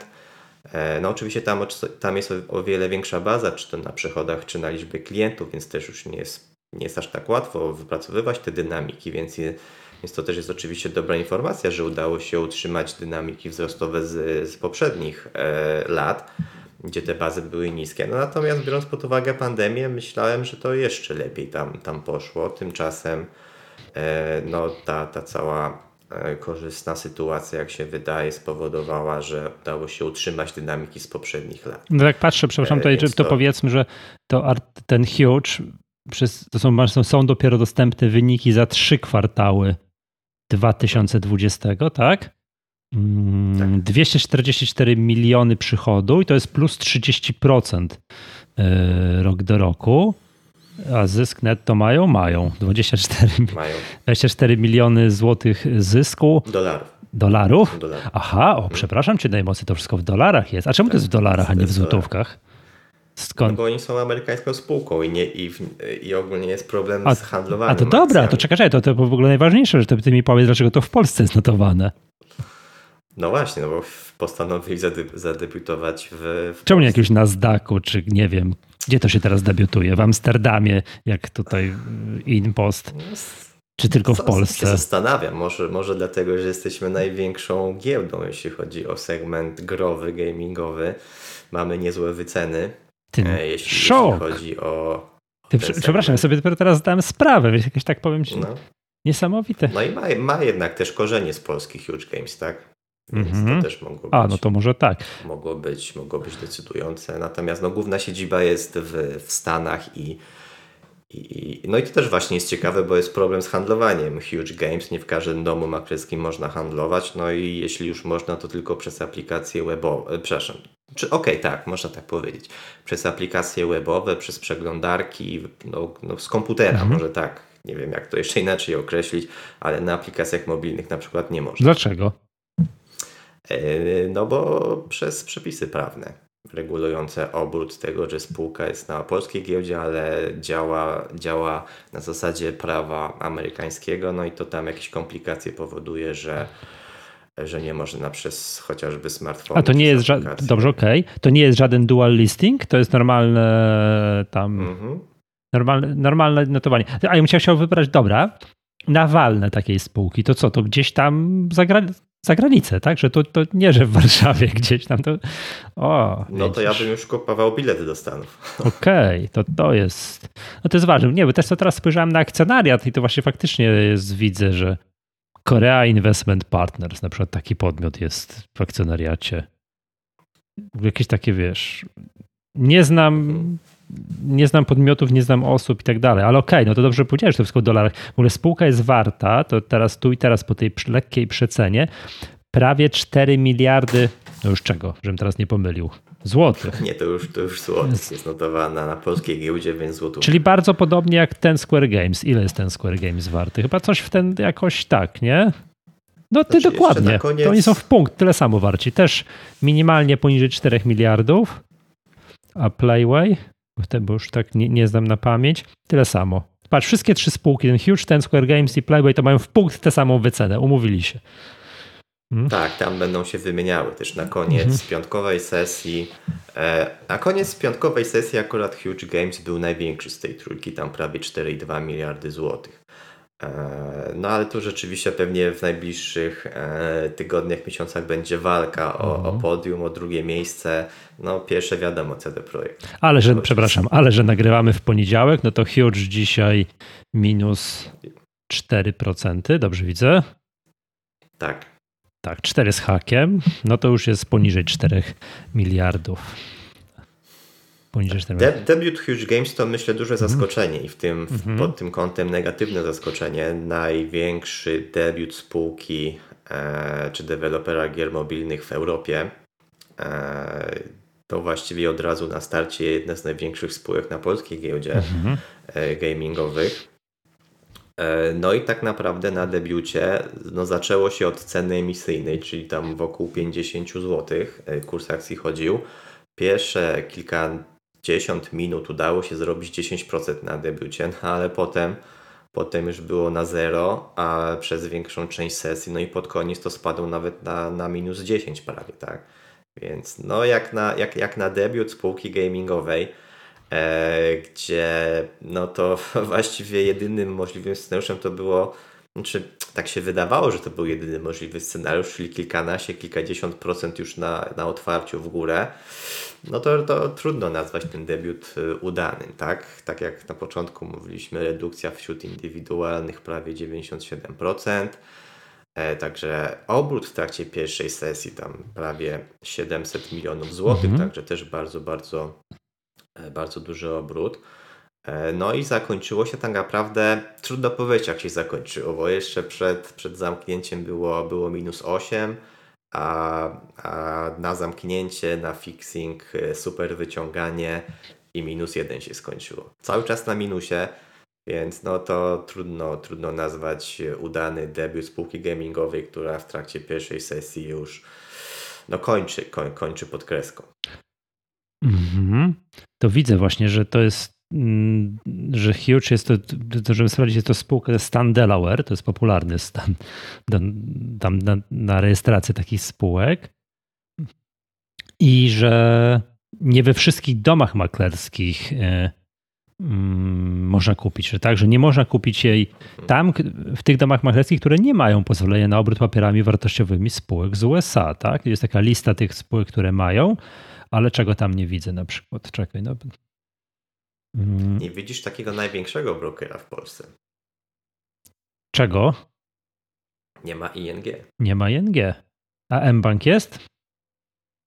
No oczywiście tam, tam jest o wiele większa baza, czy to na przychodach, czy na liczbie klientów, więc też już nie jest nie jest aż tak łatwo wypracowywać te dynamiki, więc, więc to też jest oczywiście dobra informacja, że udało się utrzymać dynamiki wzrostowe z, z poprzednich e, lat, gdzie te bazy były niskie. No natomiast biorąc pod uwagę pandemię, myślałem, że to jeszcze lepiej tam, tam poszło. Tymczasem e, no, ta, ta cała e, korzystna sytuacja, jak się wydaje, spowodowała, że udało się utrzymać dynamiki z poprzednich lat. No tak patrzę, przepraszam, e, tutaj, to, to powiedzmy, że to ten huge przez, to są, są dopiero dostępne wyniki za trzy kwartały 2020, tak? tak? 244 miliony przychodu i to jest plus 30% e, rok do roku. A zysk netto mają? Mają. 24, mają. 24 miliony złotych zysku. Dolarów. Dolarów? Aha, o, mhm. przepraszam cię najmocniej, to wszystko w dolarach jest. A czemu to jest w dolarach, a nie w złotówkach? Skąd? No bo oni są amerykańską spółką i, nie, i, i ogólnie jest problem a, z handlowaniem. A to dobra, to czekaj, to, to w ogóle najważniejsze, że ty, ty mi powiedz, dlaczego to w Polsce jest notowane. No właśnie, no bo postanowili zadebiutować w, w Czemu nie jakimś Nasdaqu, czy nie wiem, gdzie to się teraz debiutuje? W Amsterdamie, jak tutaj InPost? No, czy tylko w Polsce? Się zastanawiam, może, może dlatego, że jesteśmy największą giełdą, jeśli chodzi o segment growy, gamingowy. Mamy niezłe wyceny. Ty, e, jeśli, szok. jeśli chodzi o. Ty, przepraszam, ja sobie dopiero teraz zdałem sprawę, wiesz, jakieś tak powiem ci. No. Niesamowite. No i ma, ma jednak też korzenie z polskich Huge Games, tak? Więc mm -hmm. to mhm. też mogło być. A, no to może tak. Mogło być, mogło być decydujące. Natomiast no, główna siedziba jest w, w Stanach i, i, no i to też właśnie jest ciekawe, bo jest problem z handlowaniem. Huge Games, nie w każdym domu maklerskim można handlować, no i jeśli już można, to tylko przez aplikacje webowe, e, przepraszam, czy okej, okay, tak, można tak powiedzieć. Przez aplikacje webowe, przez przeglądarki, no, no z komputera, mhm. może tak. Nie wiem, jak to jeszcze inaczej określić, ale na aplikacjach mobilnych na przykład nie można. Dlaczego? E, no bo przez przepisy prawne regulujące obrót tego, że spółka jest na polskiej giełdzie, ale działa, działa na zasadzie prawa amerykańskiego, no i to tam jakieś komplikacje powoduje, że że nie można przez chociażby smartfon. A to nie jest żaden. Dobrze, okej. Okay. To nie jest żaden dual listing, to jest normalne tam. Mhm. Normalne, normalne notowanie. A ja bym chciał wybrać, dobra, nawalne takiej spółki, to co, to gdzieś tam za, gra, za granicę, tak? Że to, to nie, że w Warszawie gdzieś tam to. O, no to ja bym już kupował bilety do Stanów. Okej, okay, to to jest. No to jest ważne. Nie, bo też to teraz spojrzałem na akcjonariat i to właśnie faktycznie jest, widzę, że Korea Investment Partners, na przykład taki podmiot jest w akcjonariacie. Jakieś takie, wiesz, nie znam, nie znam podmiotów, nie znam osób i tak dalej, ale okej, okay, no to dobrze powiedziałeś, to wszystko w dolarach. W ogóle spółka jest warta, to teraz tu i teraz po tej lekkiej przecenie, prawie 4 miliardy, no już czego, żebym teraz nie pomylił, złotych. Nie, to już, to już złotych jest notowana na polskiej giełdzie, więc złotów. Czyli bardzo podobnie jak ten Square Games. Ile jest ten Square Games warty? Chyba coś w ten jakoś tak, nie? No ty znaczy, dokładnie. Koniec... To oni są w punkt, tyle samo warci. Też minimalnie poniżej 4 miliardów. A Playway, bo już tak nie, nie znam na pamięć, tyle samo. Patrz, wszystkie trzy spółki, ten Huge, ten Square Games i Playway to mają w punkt tę samą wycenę. Umówili się. Hmm? Tak, tam będą się wymieniały też na koniec hmm. piątkowej sesji. E, na koniec piątkowej sesji akurat Huge Games był największy z tej trójki, tam prawie 4,2 miliardy złotych. E, no ale tu rzeczywiście pewnie w najbliższych e, tygodniach, miesiącach będzie walka o, o mhm. podium, o drugie miejsce. No pierwsze wiadomo CD Projekt. Ale że, przepraszam, ale że nagrywamy w poniedziałek, no to Huge dzisiaj minus 4%, dobrze widzę? Tak. Tak, 4 z hakiem, no to już jest poniżej 4 miliardów. Poniżej 4 De Debiut Huge Games to myślę duże mhm. zaskoczenie i w tym, w, mhm. pod tym kątem negatywne zaskoczenie. Największy debiut spółki e, czy dewelopera gier mobilnych w Europie. E, to właściwie od razu na starcie jedna z największych spółek na polskiej giełdzie mhm. e, gamingowych. E, no i tak naprawdę na debiucie no, zaczęło się od ceny emisyjnej, czyli tam wokół 50 zł e, kurs akcji chodził. Pierwsze kilkadziesiąt minut udało się zrobić 10% na debiucie, no ale potem, potem już było na zero, a przez większą część sesji, no i pod koniec to spadło nawet na, na minus 10 prawie, tak? Więc no jak na, jak, jak na debiut spółki gamingowej, gdzie no to właściwie jedynym możliwym scenariuszem to było, znaczy tak się wydawało, że to był jedyny możliwy scenariusz, czyli kilkanaście, kilkadziesiąt procent już na, na otwarciu w górę, no to, to trudno nazwać ten debiut y, udanym, tak? Tak jak na początku mówiliśmy, redukcja wśród indywidualnych prawie 97%, e, Także obrót w trakcie pierwszej sesji tam prawie 700 milionów złotych, mhm. także też bardzo, bardzo E, bardzo duży obrót. E, no i zakończyło się tak naprawdę, trudno powiedzieć jak się zakończyło, bo jeszcze przed, przed zamknięciem było, było minus 8, a, a na zamknięcie, na fixing, e, super wyciąganie i minus 1 się skończyło. Cały czas na minusie, więc no to trudno, trudno nazwać udany debiut spółki gamingowej, która w trakcie pierwszej sesji już no kończy, koń, kończy pod kreską. Mhm. To widzę właśnie, że to jest, mm, że Huge jest to, to żeby sprawdzić, jest to spółka Stan Delaware, to jest popularny stan tam na, na rejestrację takich spółek i że nie we wszystkich domach maklerskich e, mm, można kupić, że tak, że nie można kupić jej tam, w tych domach maklerskich, które nie mają pozwolenia na obrót papierami wartościowymi spółek z USA, tak? Jest taka lista tych spółek, które mają, ale czego tam nie widzę na przykład? Czekaj, no. Mm. Nie widzisz takiego największego brokera w Polsce. Czego? Nie ma ING. Nie ma ING. A mBank jest?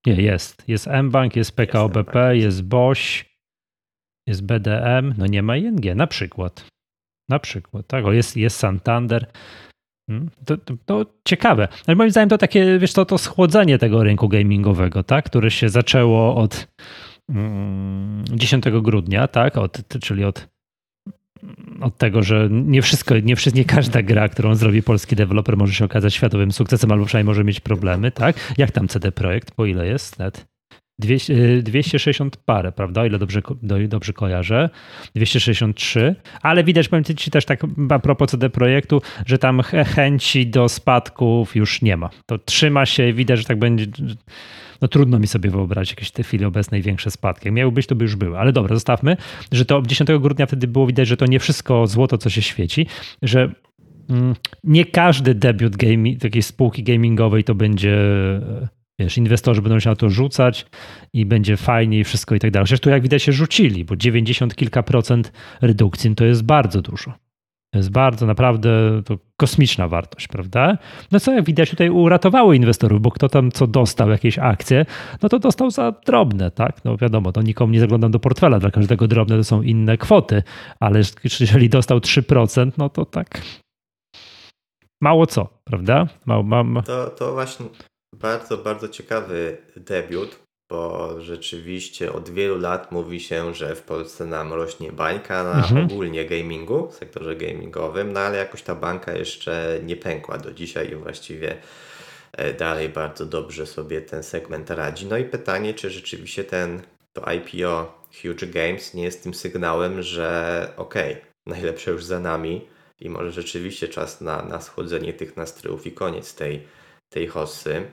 Nie, jest. Jest mBank, jest PKO BP, jest, jest BOŚ, jest BDM. No nie ma ING, na przykład. Na przykład, tak. O, jest, jest Santander. Hmm? To, to, to, ciekawe. Ale moim zdaniem to takie, wiesz, to, to schłodzenie tego rynku gamingowego, tak, które się zaczęło od 10 mm, grudnia, tak, od, czyli od, od tego, że nie wszystko, nie, nie każda gra, którą zrobi polski deweloper może się okazać światowym sukcesem, albo przynajmniej może mieć problemy, tak? Jak tam CD Projekt, po ile jest net? 260 y, parę, prawda? O ile dobrze, dobrze kojarzę. 263, ale widać, powiem Ci też tak a propos CD Projektu, że tam chęci do spadków już nie ma. To trzyma się, widać, że tak będzie. No trudno mi sobie wyobrazić jakieś w tej chwili obecnej większe spadki. Jak miały być, to by już były. Ale dobra, zostawmy, że to 10 grudnia wtedy było widać, że to nie wszystko złoto, co się świeci, że mm, nie każdy debiut game, takiej spółki gamingowej to będzie wiesz, inwestorzy będą się na to rzucać i będzie fajnie i wszystko i tak dalej. Tu jak widać się rzucili, bo 90 kilka procent redukcji to jest bardzo dużo. To jest bardzo, naprawdę to kosmiczna wartość, prawda? No co jak widać tutaj uratowało inwestorów, bo kto tam co dostał jakieś akcje, no to dostał za drobne, tak? No wiadomo, to nikomu nie zaglądam do portfela, dla każdego drobne to są inne kwoty, ale jeżeli dostał 3%, no to tak mało co, prawda? Mało, mam... to, to właśnie bardzo, bardzo ciekawy debiut, bo rzeczywiście od wielu lat mówi się, że w Polsce nam rośnie bańka na mhm. ogólnie gamingu, w sektorze gamingowym, no ale jakoś ta banka jeszcze nie pękła do dzisiaj i właściwie e, dalej bardzo dobrze sobie ten segment radzi. No i pytanie, czy rzeczywiście ten to IPO Huge Games nie jest tym sygnałem, że okej, okay, najlepsze już za nami i może rzeczywiście czas na, na schodzenie tych nastrojów i koniec tej tej hossy.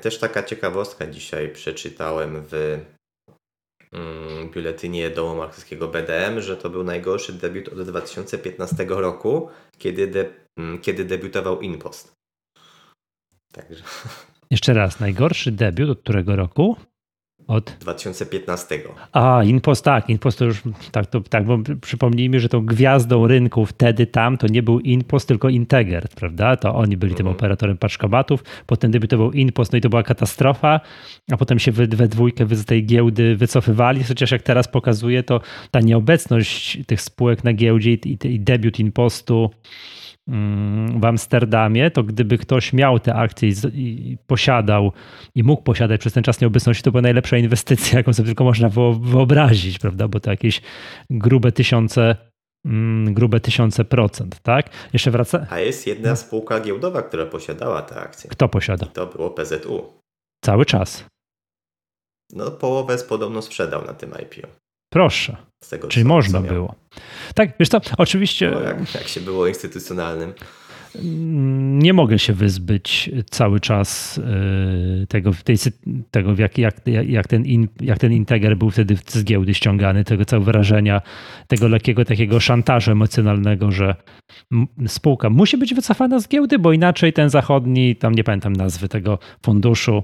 Też taka ciekawostka dzisiaj przeczytałem w mm, biuletynie domu markowskiego BDM, że to był najgorszy debiut od 2015 roku, kiedy, de, mm, kiedy debiutował InPost. Także. Jeszcze raz, najgorszy debiut od którego roku? Od 2015. A, Inpost, tak, Inpost to już, tak, to, tak, bo przypomnijmy, że tą gwiazdą rynku wtedy tam to nie był Inpost, tylko Integer, prawda? To oni byli tym mhm. operatorem paczkomatów, potem debiutował Inpost, no i to była katastrofa, a potem się we, we dwójkę z tej giełdy wycofywali, chociaż jak teraz pokazuje, to ta nieobecność tych spółek na giełdzie i, i debiut Inpostu Mm, w Amsterdamie, to gdyby ktoś miał te akcje i, i, posiadał i mógł posiadać przez ten czas nieobecności, to była najlepsza inwestycja, jaką sobie tylko można wyobrazić, prawda? Bo to jakieś grube tysiące, mm, grube tysiące procent, tak? Jeszcze wraca. A jest jedna spółka giełdowa, która posiadała te akcje. Kto posiada? I to było PZU. Cały czas. No, połowę podobno sprzedał na tym IPO. Proszę. Tego, Czyli można było. Tak, wiesz co, oczywiście... No, jak, jak się było instytucjonalnym nie mogę się wyzbyć cały czas y, tego, tej, tego jak, jak, jak, ten in, jak ten integer był wtedy z giełdy ściągany, tego całego wrażenia, tego lekkiego takiego szantażu emocjonalnego, że spółka musi być wycofana z giełdy, bo inaczej ten zachodni, tam nie pamiętam nazwy tego funduszu,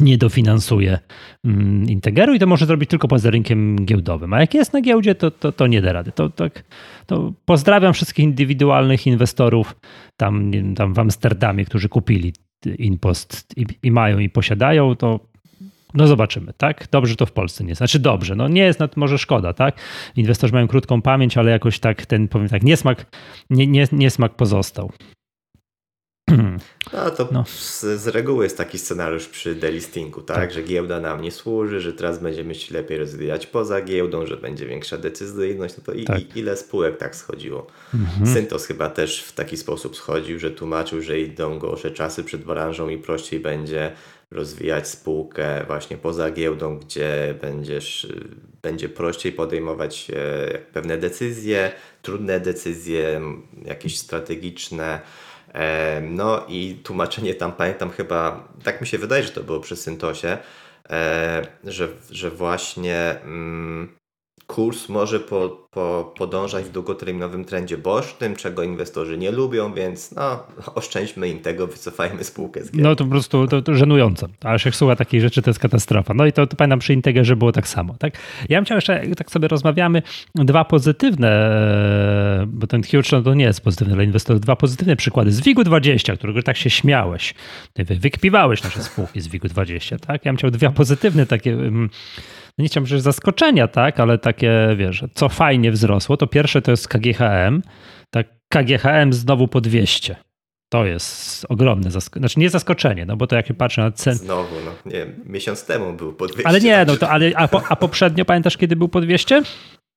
nie dofinansuje mm, Integeru i to może zrobić tylko poza rynkiem giełdowym. A jak jest na giełdzie, to, to, to nie da rady. To, tak, to pozdrawiam wszystkich indywidualnych inwestorów tam, tam w Amsterdamie, którzy kupili Inpost i, i mają i posiadają, to no zobaczymy, tak? Dobrze to w Polsce nie jest. Znaczy dobrze, no nie jest, może szkoda, tak? Inwestorzy mają krótką pamięć, ale jakoś tak ten, powiem tak, niesmak, nie, nie, niesmak pozostał. No to no. Z, z, reguły jest taki scenariusz przy delistingu, tak? tak? Że giełda nam nie służy, że teraz będziemy się lepiej rozwijać poza giełdą, że będzie większa decyzyjność. No to i, tak. i ile spółek tak schodziło? Mhm. Syntos chyba też w taki sposób schodził, że tłumaczył, że idą gorsze czasy przed branżą i prościej będzie rozwijać spółkę właśnie poza giełdą, gdzie będziesz, będzie prościej podejmować e, pewne decyzje, trudne decyzje, jakieś strategiczne no i tłumaczenie tam, pamiętam chyba, tak mi się wydaje, że to było przy Syntosie, że, że właśnie mm, kurs może po, po, podążać w długoterminowym trendzie bocznym, czego inwestorzy nie lubią, więc no, oszczędźmy im tego, wycofajmy spółkę z giełdy. No to po prostu to, to żenujące. Ale jak słucha takiej rzeczy, to jest katastrofa. No i to, to pamiętam przy Integerze było tak samo. Tak? Ja bym chciał jeszcze, tak sobie rozmawiamy, dwa pozytywne, bo ten huge no to nie jest pozytywny dla inwestorów, dwa pozytywne przykłady. Z WIG-20, którego tak się śmiałeś. Wykpiwałeś nasze spółki z WIG-20, tak? Ja bym chciał dwa pozytywne takie mm, nie chciałbym że zaskoczenia, tak, ale takie, wiesz, co fajnie wzrosło, to pierwsze to jest KGHM, tak, KGHM znowu po 200. To jest ogromne zaskoczenie. Znaczy nie zaskoczenie, no bo to jak się patrzy na cenę. Znowu, no nie, miesiąc temu był po 200. Ale nie, no to, ale, a, po, a poprzednio pamiętasz, kiedy był po 200?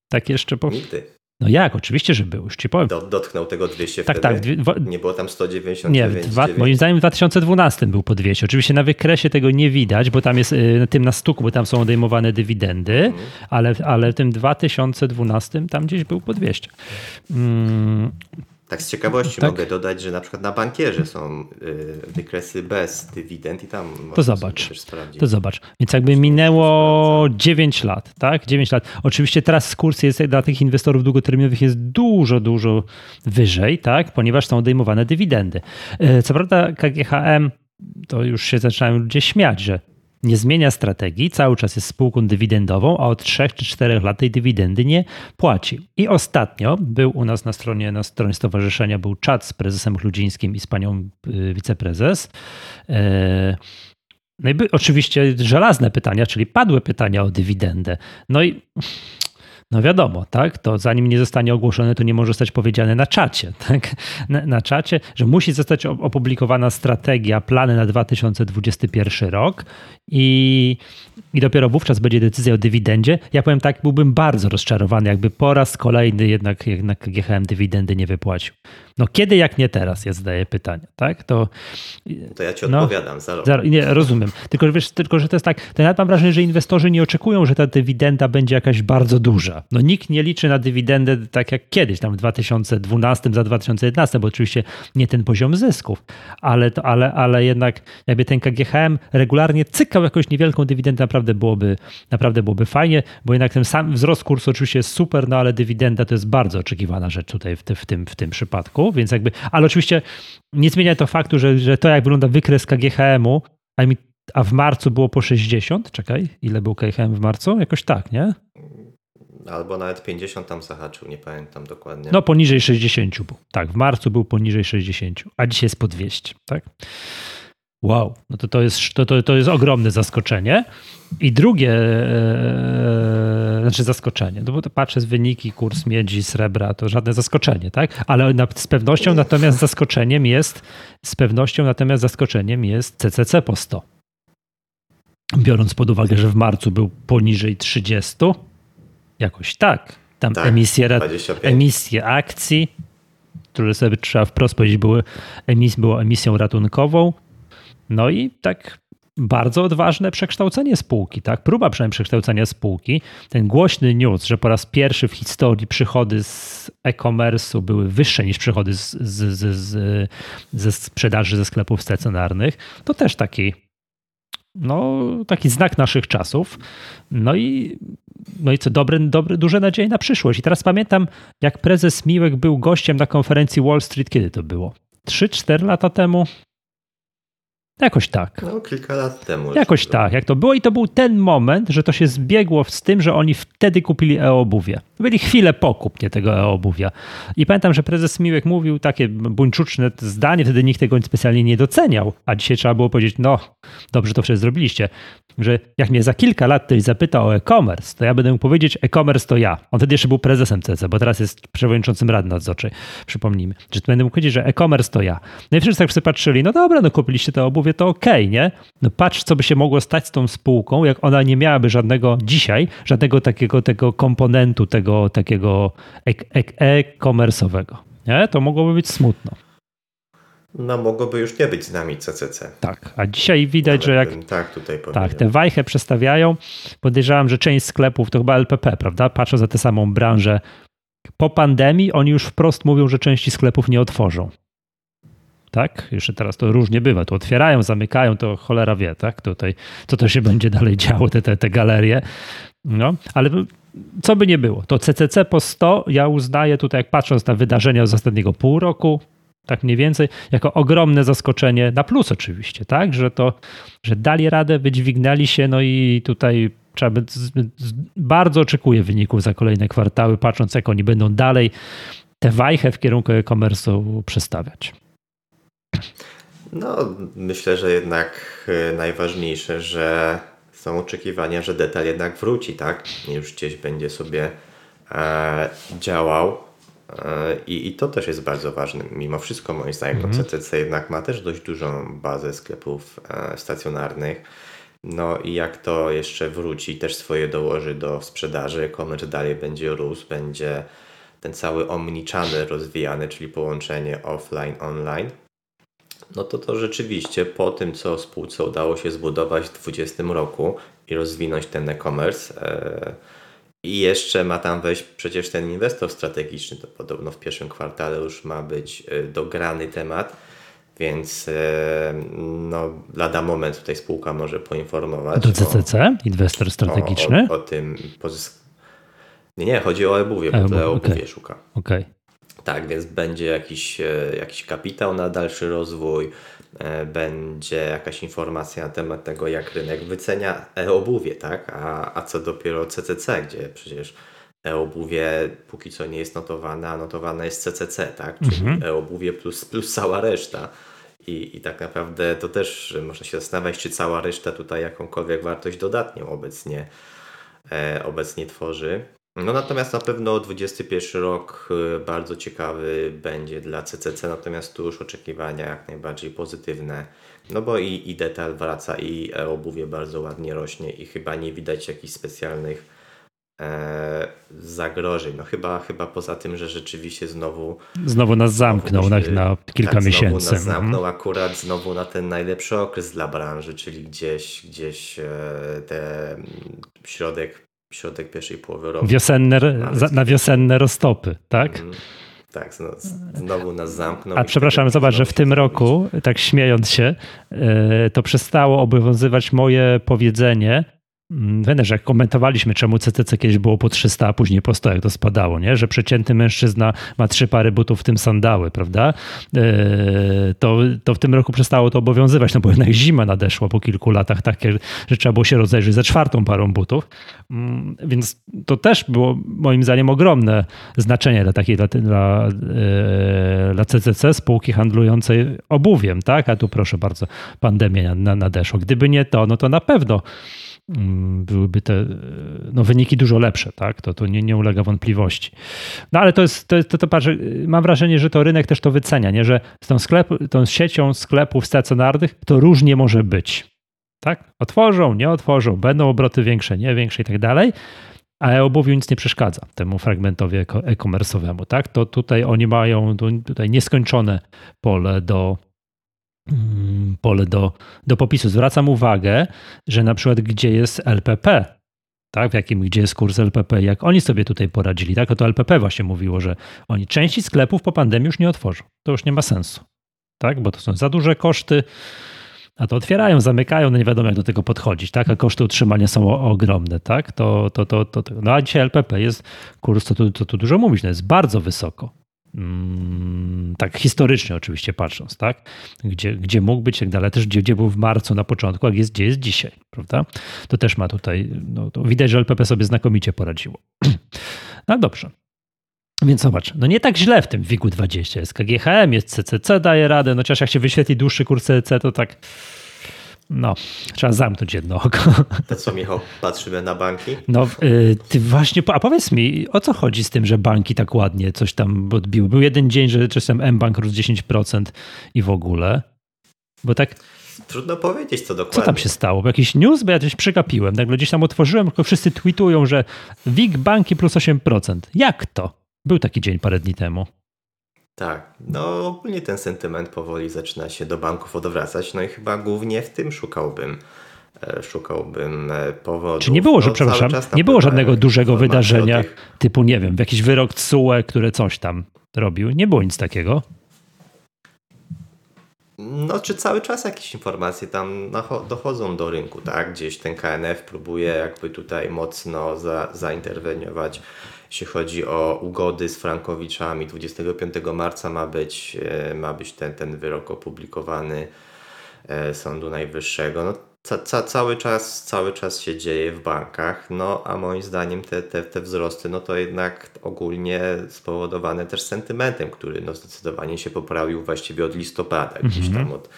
Tak jeszcze po... Nigdy. No jak? Oczywiście, że był, już ci powiem. dotknął tego 200 tak, wtedy? Tak, tak. Nie było tam 199? Nie, dwa, moim zdaniem w 2012 był po 200. Oczywiście na wykresie tego nie widać, bo tam jest y, tym na stuku, bo tam są odejmowane dywidendy, mm. ale, ale w tym 2012 tam gdzieś był po 200. Mm, tak z ciekawości tak? mogę dodać, że na przykład na bankierze są y, wykresy bez dywidend i tam to zobacz, też sprawdzić. To zobacz. Więc jakby minęło 9 lat, tak? 9 lat. Oczywiście teraz kurs jest dla tych inwestorów długoterminowych jest dużo, dużo wyżej, tak? Ponieważ są odejmowane dywidendy. Y, co prawda KGHM to już się zaczynają ludzie śmiać, że nie zmienia strategii, cały czas jest spółką dywidendową, a od 3 czy 4 lat tej dywidendy nie płaci. I ostatnio był u nas na stronie, na stronie stowarzyszenia był czat z prezesem Chludzińskim i z panią y, wiceprezes. E, no i oczywiście żelazne pytania, czyli padłe pytania o dywidendę. No i no wiadomo, tak? To zanim nie zostanie ogłoszone, to nie może zostać powiedziane na czacie, tak? Na, na czacie, że musi zostać opublikowana strategia, plany na 2021 rok i, i dopiero wówczas będzie decyzja o dywidendzie. Ja powiem tak, byłbym bardzo rozczarowany, jakby po raz kolejny jednak, jednak GHM dywidendy nie wypłacił. No kiedy jak nie teraz, ja zadaję pytanie, tak? To, to ja ci no, odpowiadam za rok. Nie, rozumiem. Tylko, że wiesz, tylko, że to jest tak, to ja mam wrażenie, że inwestorzy nie oczekują, że ta dywidenda będzie jakaś bardzo duża. No nikt nie liczy na dywidendę tak jak kiedyś, tam w 2012 za 2011, bo oczywiście nie ten poziom zysków, ale, to, ale, ale jednak jakby ten KGHM regularnie cykał jakąś niewielką dywidendę, naprawdę byłoby, naprawdę byłoby fajnie, bo jednak ten sam wzrost kursu oczywiście jest super, no ale dywidenda to jest bardzo oczekiwana rzecz tutaj w, te, w, tym, w tym przypadku, więc jakby, ale oczywiście nie zmienia to faktu, że, że to jak wygląda wykres KGHM-u, a, mi, a w marcu było po 60, czekaj, ile był KGHM w marcu? Jakoś tak, nie? Albo nawet 50 tam zahaczył, nie pamiętam dokładnie. No poniżej 60 był. Tak, w marcu był poniżej 60, a dzisiaj jest po 200, tak? Wow, no to to jest, to, to, to jest ogromne zaskoczenie. I drugie, e, znaczy zaskoczenie, no bo to patrzę z wyniki, kurs miedzi, srebra, to żadne zaskoczenie, tak? Ale na, z pewnością natomiast zaskoczeniem jest, z pewnością natomiast zaskoczeniem jest CCC po 100. Biorąc pod uwagę, że w marcu był poniżej 30, jakoś tak. Tam tak, emisje, emisje akcji, które sobie trzeba wprost powiedzieć, były emis, było emisją ratunkową, no i tak bardzo odważne przekształcenie spółki, tak? Próba przynajmniej przekształcenia spółki. Ten głośny news, że po raz pierwszy w historii przychody z e-commerce'u były wyższe niż przychody z, z, z, ze sprzedaży ze sklepów stacjonarnych, to też taki no, taki znak naszych czasów. No i, no i co, dobre, dobre, duże nadzieje na przyszłość. I teraz pamiętam, jak prezes Miłek był gościem na konferencji Wall Street, kiedy to było? 3-4 lata temu? Jakoś tak. No, kilka lat temu. Jakoś tak, jak to było. I to był ten moment, że to się zbiegło z tym, że oni wtedy kupili e-obuwie. Byli chwilę po kupnie tego e-obuwia. I pamiętam, że prezes Miłek mówił takie buńczuczne zdanie, wtedy nikt tego specjalnie nie doceniał, a dzisiaj trzeba było powiedzieć, no dobrze to wszystko zrobiliście, że jak mnie za kilka lat ktoś zapyta o e-commerce, to ja będę mógł powiedzieć, e-commerce to ja. On wtedy jeszcze był prezesem CC, bo teraz jest przewodniczącym Rady Nadzorczej, przypomnijmy. Że będę mógł powiedzieć, że e-commerce to ja. No i wszyscy tak sobie patrzyli, no dobra, no kupiliście to obuwie, to okej, okay, nie? No patrz, co by się mogło stać z tą spółką, jak ona nie miałaby żadnego dzisiaj, żadnego takiego tego komponentu, tego takiego e-commerce'owego. Nie? To mogłoby być smutno. No mogłoby już nie być z nami CCC. Tak, a dzisiaj widać, że jak tak, tutaj tak, te wajchę przestawiają, podejrzewam, że część sklepów to chyba LPP, prawda? Patrzą za tę samą branżę. Po pandemii oni już wprost mówią, że części sklepów nie otworzą tak? Jeszcze teraz to różnie bywa. Tu otwierają, zamykają, to cholera wie, tak? Tutaj, co to się będzie dalej działo, te, te, te galerie. No, ale co by nie było, to CCC po 100 ja uznaję tutaj, jak patrząc na wydarzenia z ostatniego pół roku, tak mniej więcej, jako ogromne zaskoczenie, na plus oczywiście, tak? Że to, że dali radę, wydźwignęli się, no i tutaj trzeba by, bardzo oczekuję wyników za kolejne kwartały, patrząc jak oni będą dalej tę wajchę w kierunku e-commerce'u przestawiać. No, myślę, że jednak e, najważniejsze, że są oczekiwania, że detal jednak wróci, tak? Już gdzieś będzie sobie e, działał. E, i, I to też jest bardzo ważne. Mimo wszystko, moim zdaniem, mm -hmm. CCC jednak ma też dość dużą bazę sklepów e, stacjonarnych. No i jak to jeszcze wróci, też swoje dołoży do sprzedaży, e-commerce dalej będzie rósł, będzie ten cały omnichannel rozwijany, czyli połączenie offline-online no to to rzeczywiście po tym, co spółce udało się zbudować w 2020 roku i rozwinąć ten e-commerce e, i jeszcze ma tam wejść przecież ten inwestor strategiczny, to podobno w pierwszym kwartale już ma być e, dograny temat, więc e, no, lada moment tutaj spółka może poinformować. Do CCC? O, inwestor strategiczny? O, o, o tym. Nie, nie, chodzi o e-buwie, bo to e-buwie okay. szuka. Okej. Okay. Tak, więc będzie jakiś, e, jakiś kapitał na dalszy rozwój, e, będzie jakaś informacja na temat tego, jak rynek wycenia e-obuwie, tak? A, a co dopiero CCC, gdzie przecież e-obuwie póki co nie jest notowane, a notowane jest CCC, tak? Czyli mhm. e-obuwie plus, plus cała reszta. I, I tak naprawdę to też można się zastanawiać, czy cała reszta tutaj jakąkolwiek wartość dodatnią obecnie, e, obecnie tworzy. No natomiast na pewno 21 rok y, bardzo ciekawy będzie dla CCC, natomiast tu już oczekiwania jak najbardziej pozytywne. No bo i, i detal wraca i obuwie bardzo ładnie rośnie i chyba nie widać jakichś specjalnych e, zagrożeń. No chyba, chyba poza tym, że rzeczywiście znowu... Znowu nas zamknął znowu na, na, kilka tak, miesięcy. Znowu nas mhm. zamknął akurat znowu na ten najlepszy okres dla branży, czyli gdzieś, gdzieś e, te środek, środek pierwszej połowy roku. Wiosenne, na wiosenne roztopy, tak? Mm. Tak, znowu nas zamknął. A przepraszam, zobacz, że w tym roku, tak śmiejąc się, e, to przestało obowiązywać moje powiedzenie, Wene, że jak komentowaliśmy, czemu CCC kiedyś było po 300, a później po 100, jak to spadało, nie? że przeciętny mężczyzna ma trzy pary butów, w tym sandały, prawda? E, to, to w tym roku przestało to obowiązywać, no bo jednak zima nadeszła po kilku latach, takie, że trzeba było się rozejrzeć ze czwartą parą butów. Mm, więc to też było moim zdaniem ogromne znaczenie dla takiej, dla, dla, e, dla CCC, spółki handlującej obuwiem, tak? A tu proszę bardzo, pandemia nadeszła. Gdyby nie to, no to na pewno Mm, byłyby te no, wyniki dużo lepsze, tak? To, to nie, nie ulega wątpliwości. No ale to jest, to, to, to patrz, mam wrażenie, że to rynek też to wycenia, nie? że z tą, sklep, tą siecią sklepów stacjonarnych to różnie może być. Tak? Otworzą, nie otworzą, będą obroty większe, nie większe i tak dalej, a e-obuwiu nic nie przeszkadza temu fragmentowi e-commerce'owemu. Tak? To tutaj oni mają tutaj nieskończone pole do, Mm, pole do, do popisu. Zwracam uwagę, że na przykład gdzie jest LPP, tak, w jakim, gdzie jest kurs LPP, jak oni sobie tutaj poradzili, tak, o to LPP właśnie mówiło, że oni części sklepów po pandemii już nie otworzą. To już nie ma sensu, tak, bo to są za duże koszty, a to otwierają, zamykają, no nie wiadomo jak do tego podchodzić, tak, a koszty utrzymania są ogromne, tak, to, to, to, to, no a dzisiaj LPP jest kurs, to tu, dużo mówić, no jest bardzo wysoko, Mm, tak historycznie oczywiście patrząc, tak? Gdzie, gdzie mógł być, jak dalej, też gdzie, gdzie był w marcu na początku, a jest, gdzie jest dzisiaj, prawda? To też ma tutaj, no, to widać, że LPP sobie znakomicie poradziło. No dobrze. Więc zobacz, no nie tak źle w tym WIG-u 20. Jest KGHM, jest CCC, daje radę, no chociaż jak się wyświetli dłuższy kurs CCC, to tak no, trzeba zamknąć jedno oko. To co, Michał, patrzymy na banki? No, y, ty właśnie, a powiedz mi, o co chodzi z tym, że banki tak ładnie coś tam odbiły? Był jeden dzień, że czasem M-Bank rósł 10% i w ogóle, bo tak... Trudno powiedzieć, co dokładnie. Co tam się stało? Bo jakiś news? Bo ja coś przegapiłem. Nagle gdzieś tam otworzyłem, tylko wszyscy tweetują, że WIG banki plus 8%. Jak to? Był taki dzień parę dni temu. Tak, no ogólnie ten sentyment powoli zaczyna się do banków odwracać, no i chyba głównie w tym szukałbym e, szukałbym e, powodu. Czy nie było, że, no, przepraszam, nie było żadnego dużego wydarzenia tych... typu, nie wiem, jakiś wyrok CUE, które coś tam robił? Nie było nic takiego? No, czy cały czas jakieś informacje tam dochodzą do rynku, tak? Gdzieś ten KNF próbuje jakby tutaj mocno za, zainterweniować jeśli chodzi o ugody z Frankowiczami. 25 marca ma być, e, ma być ten, ten wyrok opublikowany e, Sądu Najwyższego. No, ca, ca, cały, czas, cały czas się dzieje w bankach, no a moim zdaniem te, te, te wzrosty, no to jednak ogólnie spowodowane też sentymentem, który no zdecydowanie się poprawił właściwie od listopada, gdzieś tam mhm. od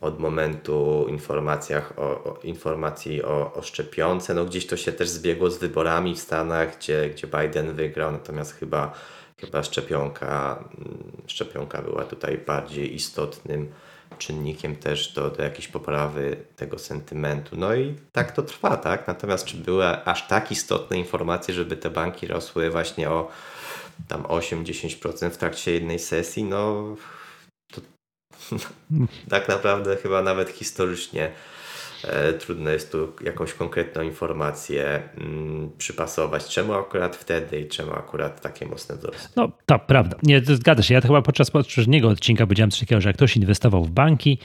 od momentu informacjach o, o, informacji o, o szczepionce. No gdzieś to się też zbiegło z wyborami w Stanach, gdzie, gdzie Biden wygrał, natomiast chyba, chyba szczepionka, mm, szczepionka była tutaj bardziej istotnym czynnikiem też do, do jakiejś poprawy tego sentymentu. No i tak to trwa, tak? Natomiast czy były aż tak istotne informacje, żeby te banki rosły właśnie o tam 8-10% w trakcie jednej sesji? No tak naprawdę chyba nawet historycznie trudno jest tu jakąś konkretną informację mm, przypasować, czemu akurat wtedy i czemu akurat takie mocne wzrosty. No to prawda, nie zgadza się. Ja chyba podczas poprzedniego odcinka powiedziałem coś takiego, że jak ktoś inwestował w banki,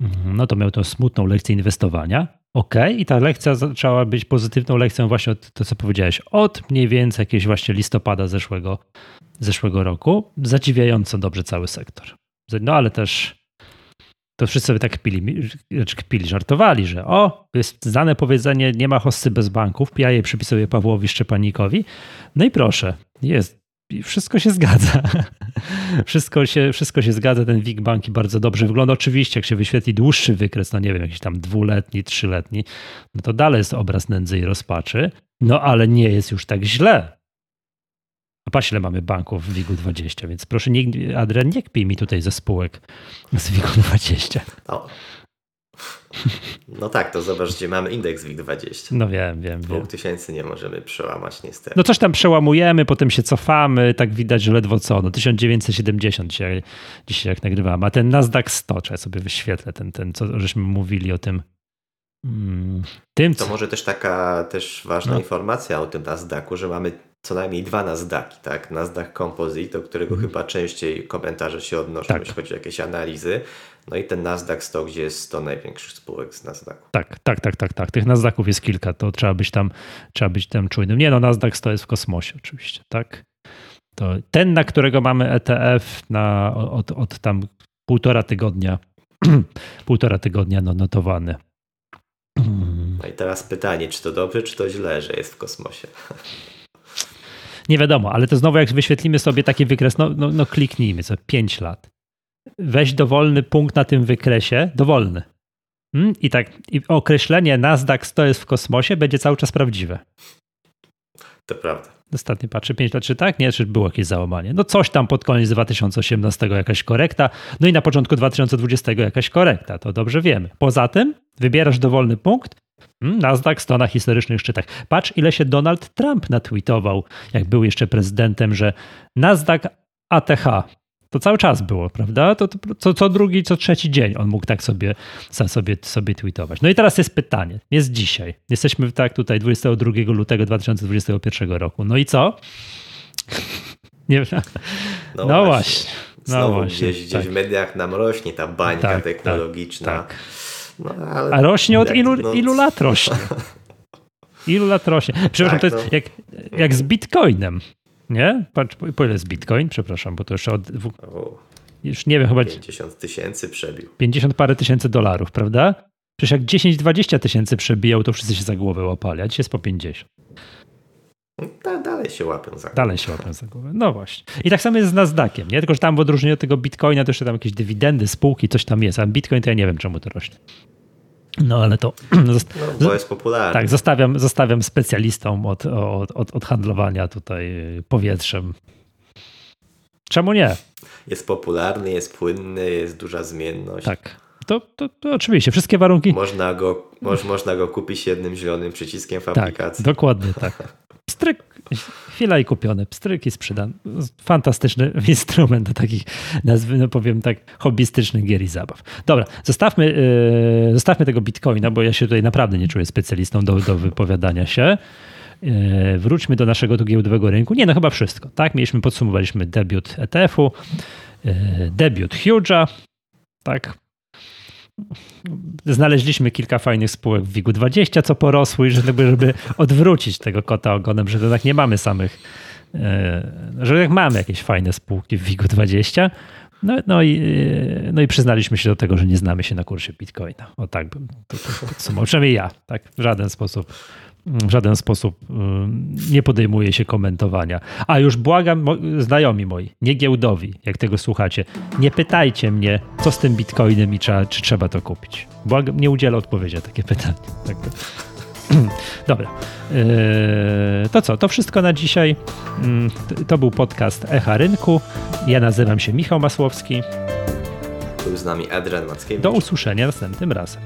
mm, no to miał tą smutną lekcję inwestowania. OK, i ta lekcja zaczęła być pozytywną lekcją właśnie od to, co powiedziałeś, od mniej więcej jakiegoś właśnie listopada zeszłego, zeszłego roku. Zadziwiająco dobrze cały sektor. No ale też to wszyscy sobie tak pili, znaczy pili, żartowali, że o, jest znane powiedzenie, nie ma hossy bez banków, ja je przypisuję Pawłowi Szczepanikowi. No i proszę, jest, wszystko się zgadza. wszystko, się, wszystko się zgadza, ten WIG banki bardzo dobrze wygląda. Oczywiście, jak się wyświetli dłuższy wykres, no nie wiem, jakiś tam dwuletni, trzyletni, no to dalej jest obraz nędzy i rozpaczy, no ale nie jest już tak źle. A patrz, ile mamy banków w WIG-20, więc proszę, nie, Adrian, nie kpij mi tutaj ze spółek z WIG-20. No. No tak, to zobacz, gdzie mamy indeks WIG20. No wiem, wiem. Dwóch tysięcy nie możemy przełamać niestety. No coś tam przełamujemy, potem się cofamy, tak widać, że ledwo co. No 1970 dzisiaj, dzisiaj jak nagrywam. A ten Nasdaq 100, czy ja sobie wyświetlę ten, ten co żeśmy mówili o tym. Mm, tym to co... może też taka też ważna No. informacja o tym Nasdaqu, że mamy co najmniej dwa Nasdaqi, tak? Nasdaq Composite, do którego Mhm. chyba częściej komentarze się odnoszą, Tak. jeśli chodzi o jakieś analizy. No i ten Nasdaq 100, gdzie jest 100 największych spółek z Nasdaqu. Tak, tak, tak, tak, tak. Tych Nasdaqów jest kilka, to trzeba być tam, trzeba być tam czujnym. Nie no, Nasdaq 100 jest w kosmosie oczywiście, tak? To ten, na którego mamy ETF na, od, od tam półtora tygodnia, półtora tygodnia no, notowany. No i teraz pytanie, czy to dobrze, czy to źle, że jest w kosmosie? Nie wiadomo, ale to znowu jak wyświetlimy sobie taki wykres, no, no, no kliknijmy co 5 lat. Weź dowolny punkt na tym wykresie, dowolny. Mm, I tak i określenie Nasdaq 100 jest w kosmosie będzie cały czas prawdziwe. To prawda. Ostatnio patrzę 5 lat, czy tak? Nie, czy było jakieś załamanie. No coś tam pod koniec 2018 jakaś korekta, no i na początku 2020 jakaś korekta, to dobrze wiemy. Poza tym wybierasz dowolny punkt, Nasdaq 100 na historycznych szczytach. Patrz, ile się Donald Trump natweetował, jak był jeszcze prezydentem, że Nasdaq ATH, to cały czas było, prawda? To, to co, co drugi, co trzeci dzień on mógł tak sobie, sobie, sobie tweetować. No i teraz jest pytanie. Jest dzisiaj. Jesteśmy tak tutaj 22 lutego 2021 roku. No i co? Nie wiem. No, właśnie. No Znowu właśnie, gdzieś, gdzieś tak. w mediach nam rośnie ta bańka Tak, technologiczna. Tak. No, ale A rośnie od ilu, no, ilu lat rośnie? Ilu lat rośnie? Przepraszam, Tak, to jest no. jak, jak z Bitcoinem. Nie? Patrz, po ile jest Bitcoin? Przepraszam, bo to jeszcze od O, już nie wiem, chyba 50 tysięcy przebił. 50 parę tysięcy dolarów, prawda? Przecież jak 10-20 tysięcy przebijał, to wszyscy się za głowę łapali, a dzisiaj jest po 50. Da, dalej się łapią za Dalej się łapią za głowę. No właśnie. I tak samo jest z Nasdaqiem, nie? Tylko, że tam w odróżnieniu od tego Bitcoina to jeszcze tam jakieś dywidendy, spółki, coś tam jest, a Bitcoin to ja nie wiem, czemu to rośnie. No ale to... No, bo jest popularny. Tak, zostawiam, zostawiam specjalistom od, od, od, od handlowania tutaj y, powietrzem. Czemu nie? Jest popularny, jest płynny, jest duża zmienność. Tak. To, to, to oczywiście, wszystkie warunki. Można go, moż, można go kupić jednym zielonym przyciskiem w Tak, aplikacji. dokładnie tak. Pstryk, chwila i kupione, pstryk i sprzedany. Fantastyczny instrument do takich, nazwy, no powiem tak, hobbystycznych gier i zabaw. Dobra, zostawmy, yy, zostawmy tego bitcoina, bo ja się tutaj naprawdę nie czuję specjalistą do, do wypowiadania się. Yy, wróćmy do naszego giełdowego rynku. Nie, no chyba wszystko. Tak, mieliśmy, podsumowaliśmy debiut ETF-u, yy, debiut Huge'a, tak, znaleźliśmy kilka fajnych spółek w WIG-20, co porosły, żeby, żeby odwrócić tego kota ogonem, że jednak nie mamy samych, e, że jak mamy jakieś fajne spółki w WIG-20, no, no, i, e, no i przyznaliśmy się do tego, że nie znamy się na kursie Bitcoina. O tak bym to, to. Przynajmniej ja, tak, w żaden sposób w żaden sposób ym, nie podejmuje się komentowania. A już błagam, znajomi moi, nie giełdowi, jak tego słuchacie, nie pytajcie mnie, co z tym bitcoinem i trzeba, czy trzeba to kupić. Błagam, nie udzielę odpowiedzi na takie pytanie. Tak. Dobra. Yy, to co? To wszystko na dzisiaj. To- To był podcast Echa Rynku. Ja nazywam się Michał Masłowski. Był z nami Adrian Mackiewicz. Do usłyszenia następnym razem.